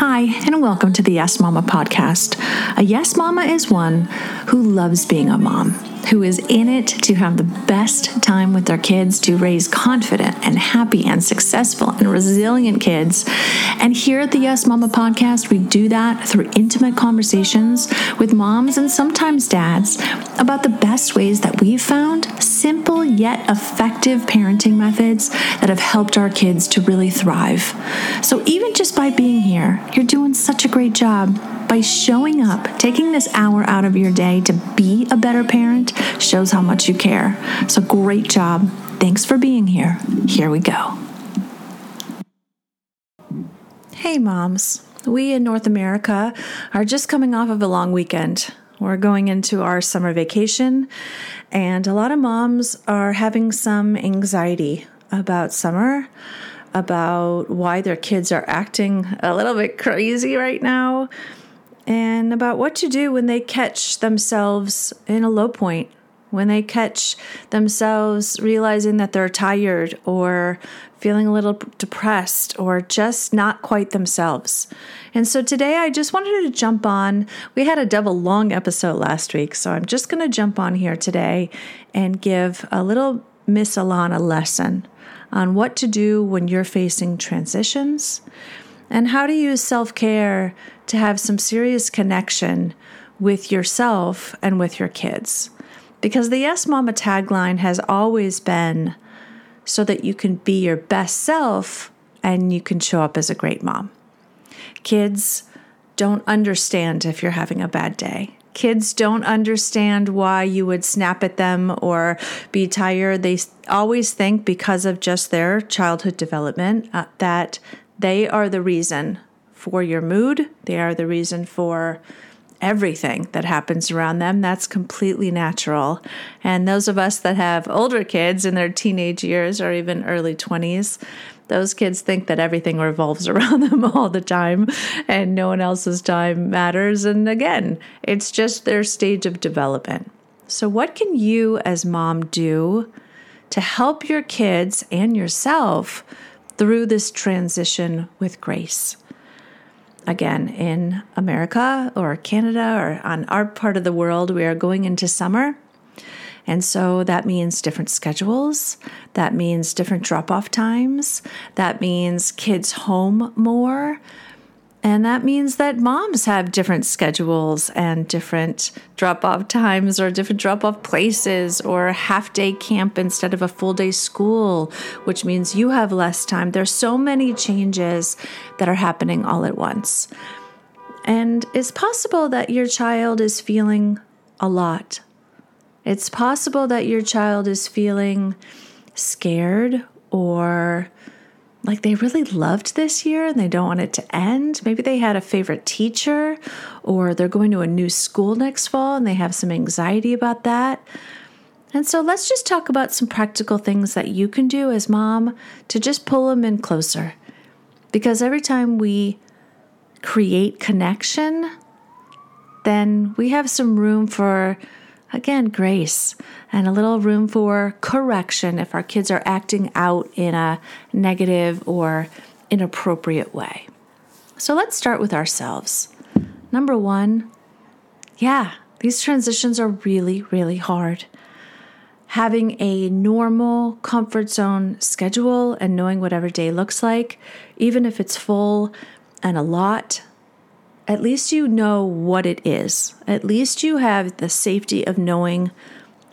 Hi, and welcome to the Yes Mama podcast. A Yes Mama is one who loves being a mom, who is in it to have the best time with their kids, to raise confident and happy and successful and resilient kids. And here at the Yes Mama podcast, we do that through intimate conversations with moms and sometimes dads about the best ways that we've found simple yet effective parenting methods that have helped our kids to really thrive. So even just by being here, you're doing such a great job. By showing up, taking this hour out of your day to be a better parent shows how much you care. So great job. Thanks for being here. Here we go. Hey, moms. We in North America are just coming off of a long weekend. We're going into our summer vacation, and a lot of moms are having some anxiety about summer, about why their kids are acting a little bit crazy right now, and about what to do when they catch themselves in a low point when they catch themselves realizing that they're tired or feeling a little depressed or just not quite themselves. And so today I just wanted to jump on. We had a double long episode last week, so I'm just going to jump on here today and give a little Miss Ilana lesson on what to do when you're facing transitions and how to use self care to have some serious connection with yourself and with your kids. Because the Yes Mama tagline has always been so that you can be your best self and you can show up as a great mom. Kids don't understand if you're having a bad day. Kids don't understand why you would snap at them or be tired. They always think, because of just their childhood development, uh, that they are the reason for your mood, they are the reason for everything that happens around them. That's completely natural. And those of us that have older kids in their teenage years or even early 20s, those kids think that everything revolves around them all the time and no one else's time matters. And again, it's just their stage of development. So, what can you as mom do to help your kids and yourself through this transition with grace? again in America or Canada or on our part of the world, we are going into summer. And so that means different schedules. That means different drop off times. That means kids home more. And that means that moms have different schedules and different drop off times or different drop off places or half day camp instead of a full day school, which means you have less time. There's so many changes that are happening all at once. And it's possible that your child is feeling a lot. It's possible that your child is feeling scared or like they really loved this year and they don't want it to end. Maybe they had a favorite teacher or they're going to a new school next fall and they have some anxiety about that. And so let's just talk about some practical things that you can do as mom to just pull them in closer. Because every time we create connection, then we have some room for again, grace and a little room for correction if our kids are acting out in a negative or inappropriate way. So let's start with ourselves. Number one, yeah, these transitions are really, really hard. Having a normal comfort zone schedule and knowing what every day looks like, even if it's full and a lot, at least you know what it is. At least you have the safety of knowing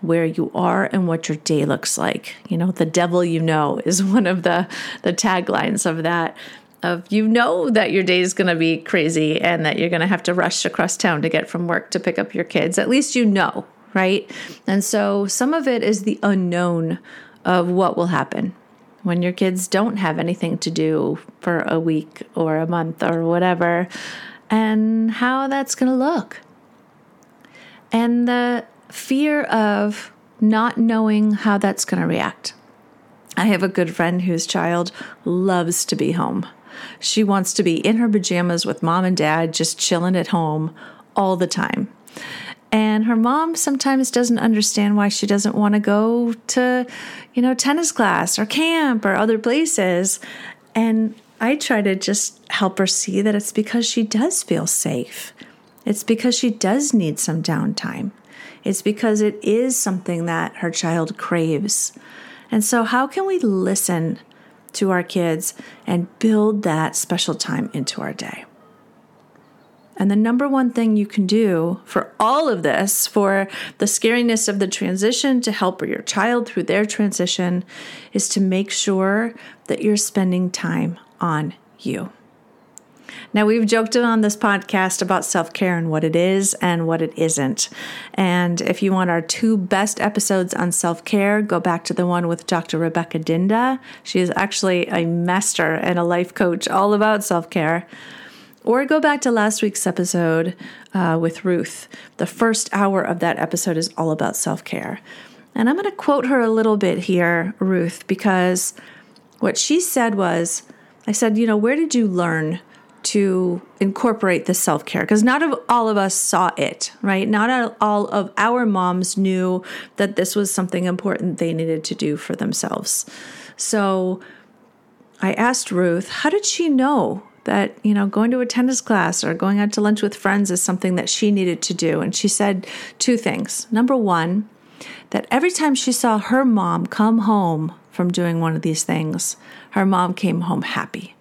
where you are and what your day looks like. You know, the devil you know is one of the the taglines of that of you know that your day is going to be crazy and that you're going to have to rush across town to get from work to pick up your kids. At least you know, right? And so some of it is the unknown of what will happen when your kids don't have anything to do for a week or a month or whatever and how that's going to look. And the fear of not knowing how that's going to react. I have a good friend whose child loves to be home. She wants to be in her pajamas with mom and dad, just chilling at home all the time. And her mom sometimes doesn't understand why she doesn't want to go to, you know, tennis class or camp or other places. And I try to just help her see that it's because she does feel safe. It's because she does need some downtime. It's because it is something that her child craves. And so, how can we listen to our kids and build that special time into our day? And the number one thing you can do for all of this, for the scariness of the transition to help your child through their transition, is to make sure that you're spending time on you. Now, we've joked on this podcast about self care and what it is and what it isn't. And if you want our two best episodes on self care, go back to the one with Dr. Rebecca Dinda. She is actually a master and a life coach all about self care. Or go back to last week's episode uh, with Ruth. The first hour of that episode is all about self care. And I'm going to quote her a little bit here, Ruth, because what she said was I said, you know, where did you learn to incorporate the self care because not of all of us saw it, right? Not all of our moms knew that this was something important they needed to do for themselves. So I asked Ruth, how did she know that, you know, going to a tennis class or going out to lunch with friends is something that she needed to do? And she said two things. Number one, that every time she saw her mom come home from doing one of these things, her mom came home happy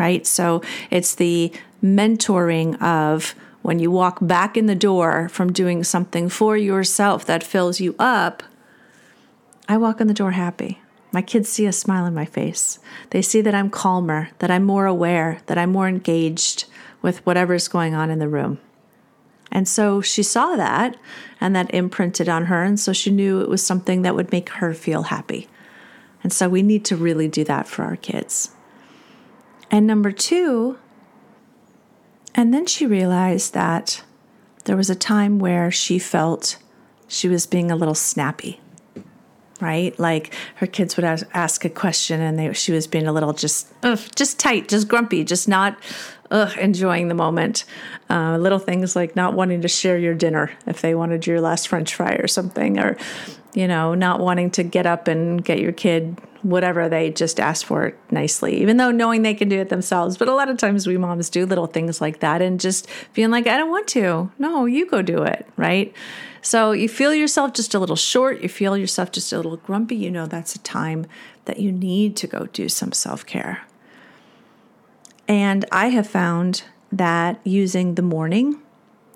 right? So it's the mentoring of when you walk back in the door from doing something for yourself that fills you up. I walk in the door happy. My kids see a smile on my face. They see that I'm calmer, that I'm more aware, that I'm more engaged with whatever's going on in the room. And so she saw that and that imprinted on her. And so she knew it was something that would make her feel happy. And so we need to really do that for our kids. And number two, and then she realized that there was a time where she felt she was being a little snappy, right? Like her kids would ask a question and they, she was being a little just, ugh, just tight, just grumpy, just not ugh, enjoying the moment. Uh, little things like not wanting to share your dinner if they wanted your last French fry or something, or you know, not wanting to get up and get your kid whatever they just ask for nicely, even though knowing they can do it themselves. But a lot of times we moms do little things like that and just being like, I don't want to. No, you go do it, right? So you feel yourself just a little short, you feel yourself just a little grumpy, you know that's a time that you need to go do some self care. And I have found that using the morning,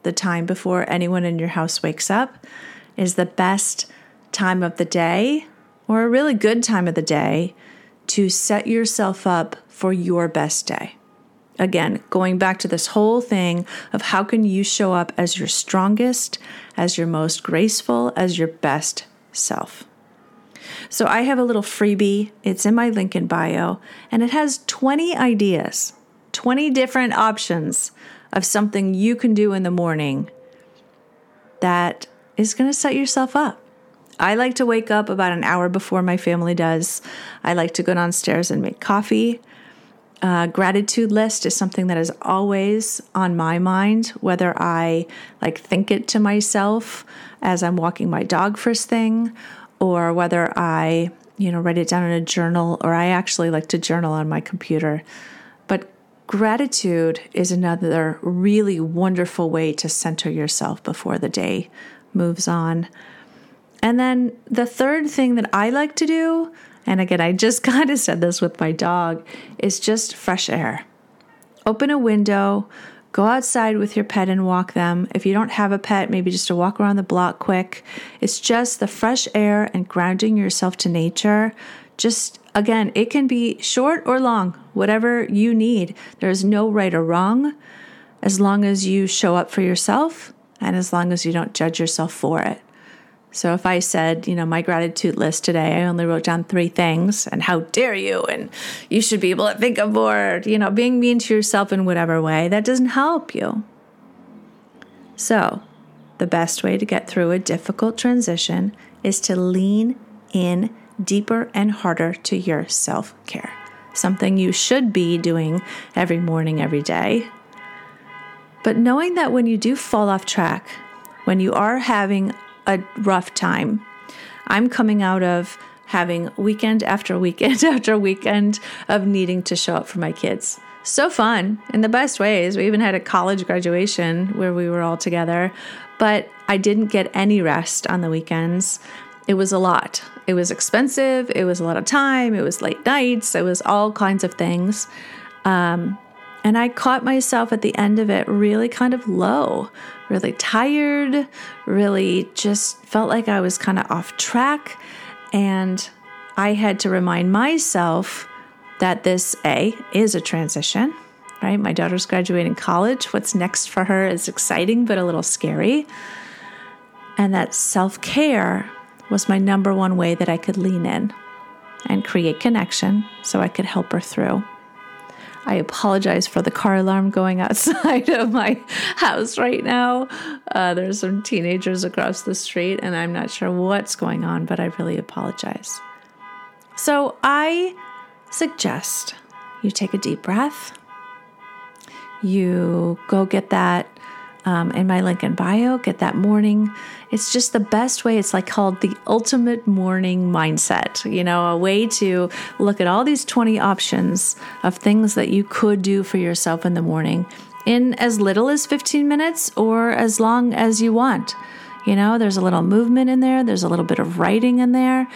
the time before anyone in your house wakes up, is the best time of the day or a really good time of the day to set yourself up for your best day. Again, going back to this whole thing of how can you show up as your strongest, as your most graceful, as your best self. So I have a little freebie. It's in my link in bio, and it has 20 ideas, 20 different options of something you can do in the morning that is going to set yourself up. I like to wake up about an hour before my family does. I like to go downstairs and make coffee. Uh, gratitude list is something that is always on my mind, whether I like think it to myself as I'm walking my dog first thing, or whether I, you know, write it down in a journal, or I actually like to journal on my computer. But gratitude is another really wonderful way to center yourself before the day moves on. And then the third thing that I like to do, and again, I just kind of said this with my dog, is just fresh air. Open a window, go outside with your pet and walk them. If you don't have a pet, maybe just a walk around the block quick. It's just the fresh air and grounding yourself to nature. Just again, it can be short or long, whatever you need. There's no right or wrong as long as you show up for yourself and as long as you don't judge yourself for it. So if I said, you know, my gratitude list today, I only wrote down three things, and how dare you, and you should be able to think of more, you know, being mean to yourself in whatever way, that doesn't help you. So, the best way to get through a difficult transition is to lean in deeper and harder to your self care, something you should be doing every morning, every day. But knowing that when you do fall off track, when you are having a rough time. I'm coming out of having weekend after weekend after weekend of needing to show up for my kids. So fun in the best ways. We even had a college graduation where we were all together, but I didn't get any rest on the weekends. It was a lot. It was expensive. It was a lot of time. It was late nights. It was all kinds of things. Um, and I caught myself at the end of it really kind of low, really tired, really just felt like I was kind of off track. And I had to remind myself that this A is a transition, right? My daughter's graduating college. What's next for her is exciting, but a little scary. And that self care was my number one way that I could lean in and create connection so I could help her through. I apologize for the car alarm going outside of my house right now. Uh, there's some teenagers across the street, and I'm not sure what's going on, but I really apologize. So I suggest you take a deep breath, you go get that um, in my link in bio. Get that morning. It's just the best way. It's like called the ultimate morning mindset, you know, a way to look at all these 20 options of things that you could do for yourself in the morning in as little as 15 minutes or as long as you want. You know, there's a little movement in there, there's a little bit of writing in there.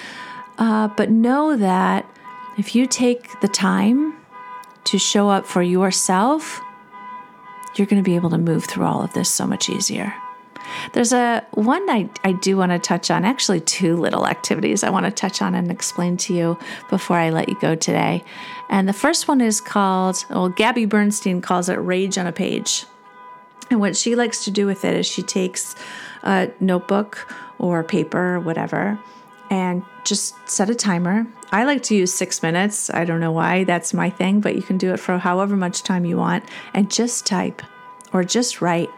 Uh, but know that if you take the time to show up for yourself, you're going to be able to move through all of this so much easier. There's a one I, I do want to touch on, actually, two little activities I want to touch on and explain to you before I let you go today. And the first one is called, well, Gabby Bernstein calls it Rage on a Page. And what she likes to do with it is she takes a notebook or paper or whatever and just set a timer. I like to use six minutes. I don't know why, that's my thing, but you can do it for however much time you want and just type or just write.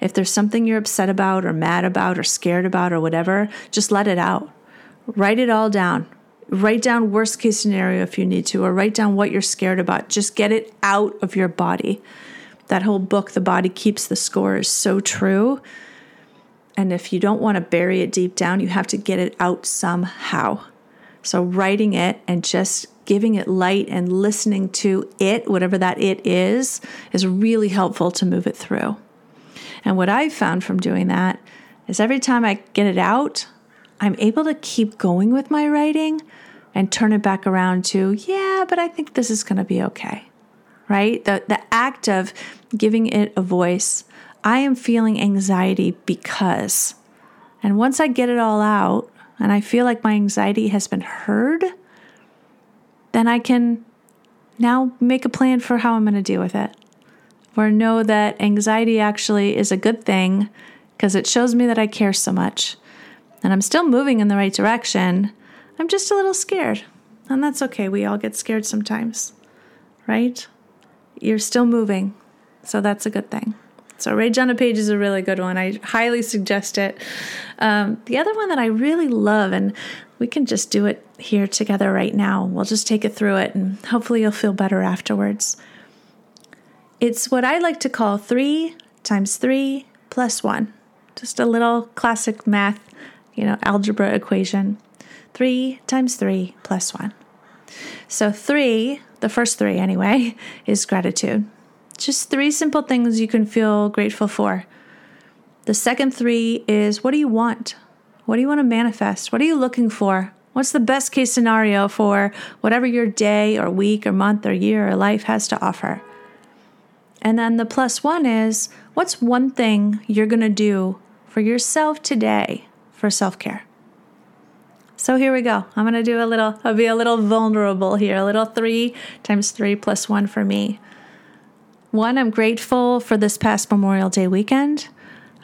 If there's something you're upset about or mad about or scared about or whatever, just let it out. Write it all down. Write down worst case scenario if you need to, or write down what you're scared about. Just get it out of your body. That whole book, The Body Keeps the Score, is so true. And if you don't want to bury it deep down, you have to get it out somehow. So, writing it and just giving it light and listening to it, whatever that it is, is really helpful to move it through. And what I've found from doing that is every time I get it out, I'm able to keep going with my writing and turn it back around to, yeah, but I think this is going to be okay. Right? The, the act of giving it a voice I am feeling anxiety because. And once I get it all out and I feel like my anxiety has been heard, then I can now make a plan for how I'm going to deal with it. Or know that anxiety actually is a good thing because it shows me that I care so much. And I'm still moving in the right direction. I'm just a little scared. And that's okay. We all get scared sometimes, right? You're still moving. So that's a good thing. So Rage on a Page is a really good one. I highly suggest it. Um, the other one that I really love, and we can just do it here together right now. We'll just take it through it, and hopefully you'll feel better afterwards. It's what I like to call three times three plus one. Just a little classic math, you know, algebra equation. Three times three plus one. So, three, the first three anyway, is gratitude. Just three simple things you can feel grateful for. The second three is what do you want? What do you want to manifest? What are you looking for? What's the best case scenario for whatever your day or week or month or year or life has to offer? And then the plus one is what's one thing you're going to do for yourself today for self care? So here we go. I'm going to do a little, I'll be a little vulnerable here, a little three times three plus one for me. One, I'm grateful for this past Memorial Day weekend.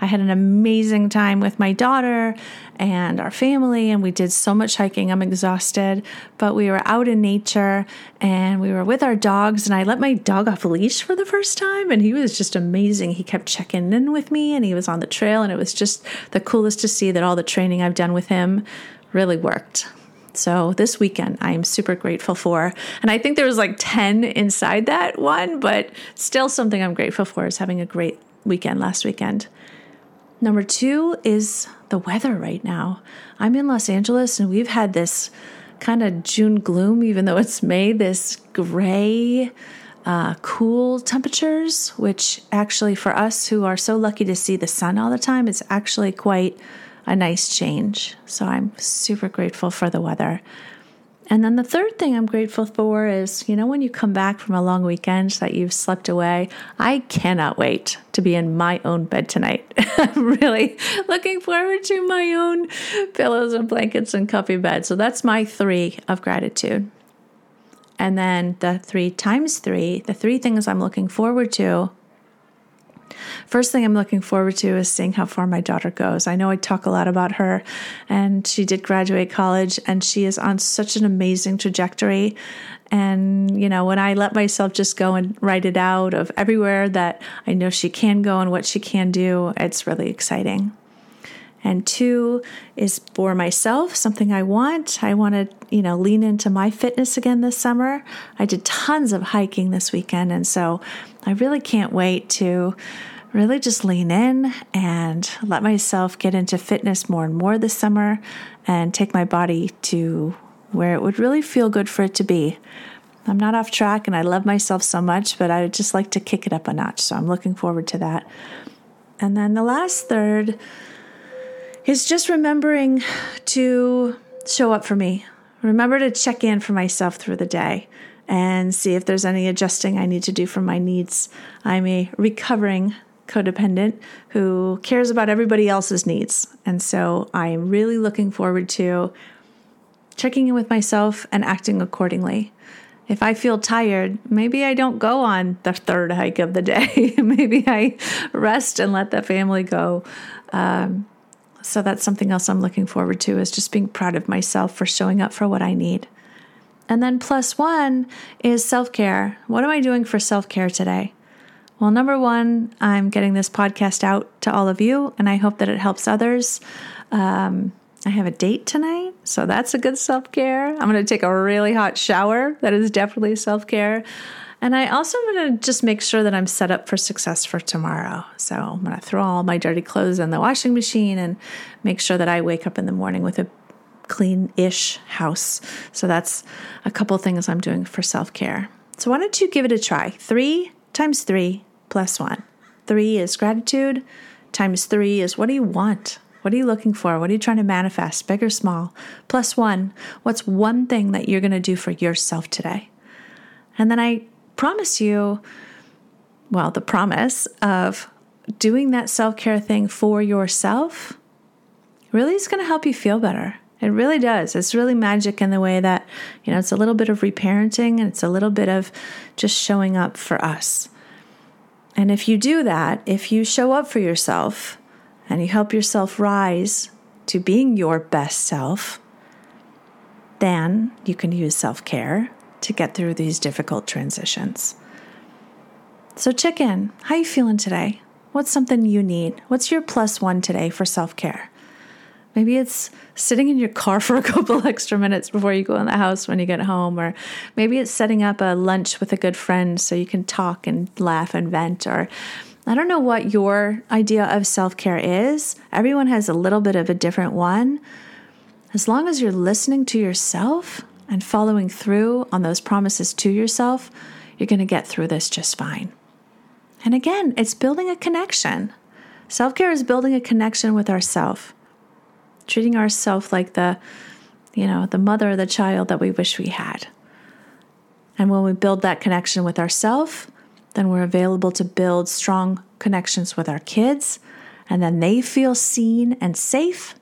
I had an amazing time with my daughter and our family, and we did so much hiking. I'm exhausted, but we were out in nature and we were with our dogs. And I let my dog off leash for the first time, and he was just amazing. He kept checking in with me, and he was on the trail, and it was just the coolest to see that all the training I've done with him really worked. So this weekend, I am super grateful for. And I think there was like 10 inside that one, but still something I'm grateful for is having a great weekend last weekend. Number two is the weather right now. I'm in Los Angeles and we've had this kind of June gloom, even though it's May, this gray, uh, cool temperatures, which actually for us who are so lucky to see the sun all the time, it's actually quite a nice change. So I'm super grateful for the weather. And then the third thing I'm grateful for is, you know, when you come back from a long weekend that you've slept away, I cannot wait to be in my own bed tonight. I'm really looking forward to my own pillows and blankets and comfy bed. So that's my three of gratitude. And then the three times three, the three things I'm looking forward to First thing I'm looking forward to is seeing how far my daughter goes. I know I talk a lot about her, and she did graduate college, and she is on such an amazing trajectory. And, you know, when I let myself just go and write it out of everywhere that I know she can go and what she can do, it's really exciting. And two is for myself, something I want. I want to, you know, lean into my fitness again this summer. I did tons of hiking this weekend. And so I really can't wait to really just lean in and let myself get into fitness more and more this summer and take my body to where it would really feel good for it to be. I'm not off track and I love myself so much, but I would just like to kick it up a notch. So I'm looking forward to that. And then the last third is just remembering to show up for me. Remember to check in for myself through the day and see if there's any adjusting I need to do for my needs. I'm a recovering codependent who cares about everybody else's needs. And so I am really looking forward to checking in with myself and acting accordingly. If I feel tired, maybe I don't go on the third hike of the day. maybe I rest and let the family go. Um, so that's something else I'm looking forward to is just being proud of myself for showing up for what I need. And then plus one is self care. What am I doing for self care today? Well, number one, I'm getting this podcast out to all of you, and I hope that it helps others. Um, I have a date tonight, so that's a good self care. I'm going to take a really hot shower. That is definitely self care. And I also going to just make sure that I'm set up for success for tomorrow. So I'm going to throw all my dirty clothes in the washing machine and make sure that I wake up in the morning with a clean ish house. So that's a couple things I'm doing for self care. So why don't you give it a try? Three times three plus one. Three is gratitude, times three is what do you want? What are you looking for? What are you trying to manifest, big or small? Plus one, what's one thing that you're going to do for yourself today? And then I promise you, well, the promise of doing that self care thing for yourself really is going to help you feel better. It really does. It's really magic in the way that, you know, it's a little bit of reparenting and it's a little bit of just showing up for us. And if you do that, if you show up for yourself and you help yourself rise to being your best self, then you can use self care to get through these difficult transitions. So check in. How you feeling today? What's something you need? What's your plus one today for self care? Maybe it's sitting in your car for a couple extra minutes before you go in the house when you get home, or maybe it's setting up a lunch with a good friend so you can talk and laugh and vent, or I don't know what your idea of self care is. Everyone has a little bit of a different one. As long as you're listening to yourself and following through on those promises to yourself, you're going to get through this just fine. And again, it's building a connection. Self care is building a connection with ourself treating ourselves like the, you know, the mother of the child that we wish we had. And when we build that connection with ourselves, then we're available to build strong connections with our kids. And then they feel seen and safe.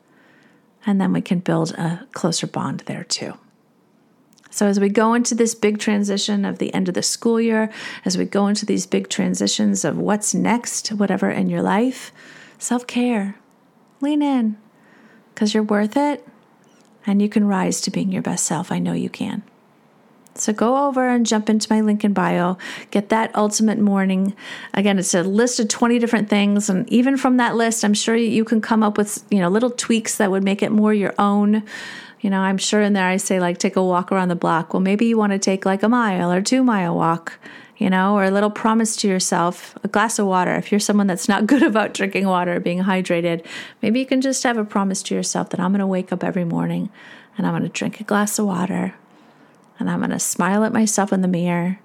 And then we can build a closer bond there too. So, as we go into this big transition of the end of the school year, as we go into these big transitions of what's next, whatever in your life, self care, lean in, because you're worth it and you can rise to being your best self. I know you can. So go over and jump into my link in bio, get that ultimate morning. Again, it's a list of 20 different things. And even from that list, I'm sure you can come up with, you know, little tweaks that would make it more your own. You know, I'm sure in there I say like take a walk around the block. Well, maybe you want to take like a mile or two mile walk you know, or a little promise to yourself, a glass of water. If you're someone that's not good about drinking water, being hydrated, maybe you can just have a promise to yourself that I'm going to wake up every morning and I'm going to drink a glass of water and I'm going to smile at myself in the mirror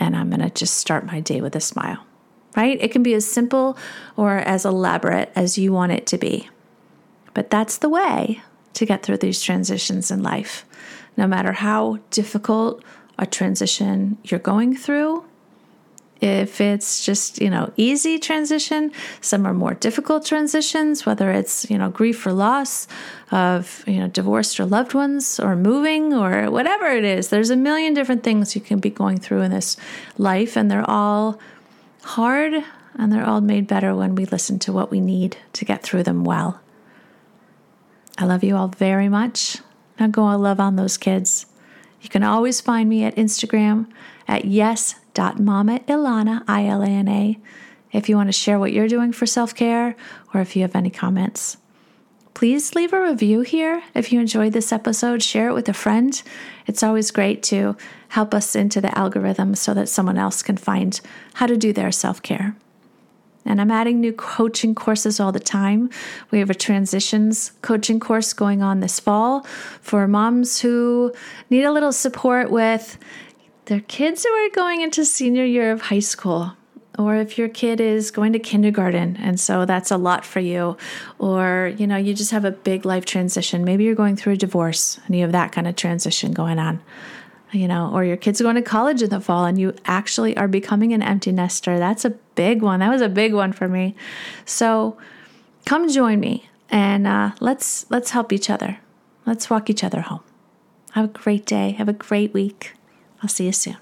and I'm going to just start my day with a smile, right? It can be as simple or as elaborate as you want it to be. But that's the way to get through these transitions in life. No matter how difficult a transition you're going through, if it's just, you know, easy transition, some are more difficult transitions, whether it's, you know, grief or loss of, you know, divorced or loved ones or moving or whatever it is. There's a million different things you can be going through in this life, and they're all hard and they're all made better when we listen to what we need to get through them well. I love you all very much. Now go love on those kids. You can always find me at Instagram at yes.mamailana, I-L-A-N-A, if you want to share what you're doing for self-care or if you have any comments. Please leave a review here if you enjoyed this episode. Share it with a friend. It's always great to help us into the algorithm so that someone else can find how to do their self care. And I'm adding new coaching courses all the time. We have a transitions coaching course going on this fall for moms who need a little support with their kids who are going into senior year of high school. Or if your kid is going to kindergarten and so that's a lot for you, or you know, you just have a big life transition. Maybe you're going through a divorce and you have that kind of transition going on you know, or your kids are going to college in the fall and you actually are becoming an empty nester. That's a big one. That was a big one for me. So come join me and uh, let's let's help each other. Let's walk each other home. Have a great day. Have a great week. I'll see you soon.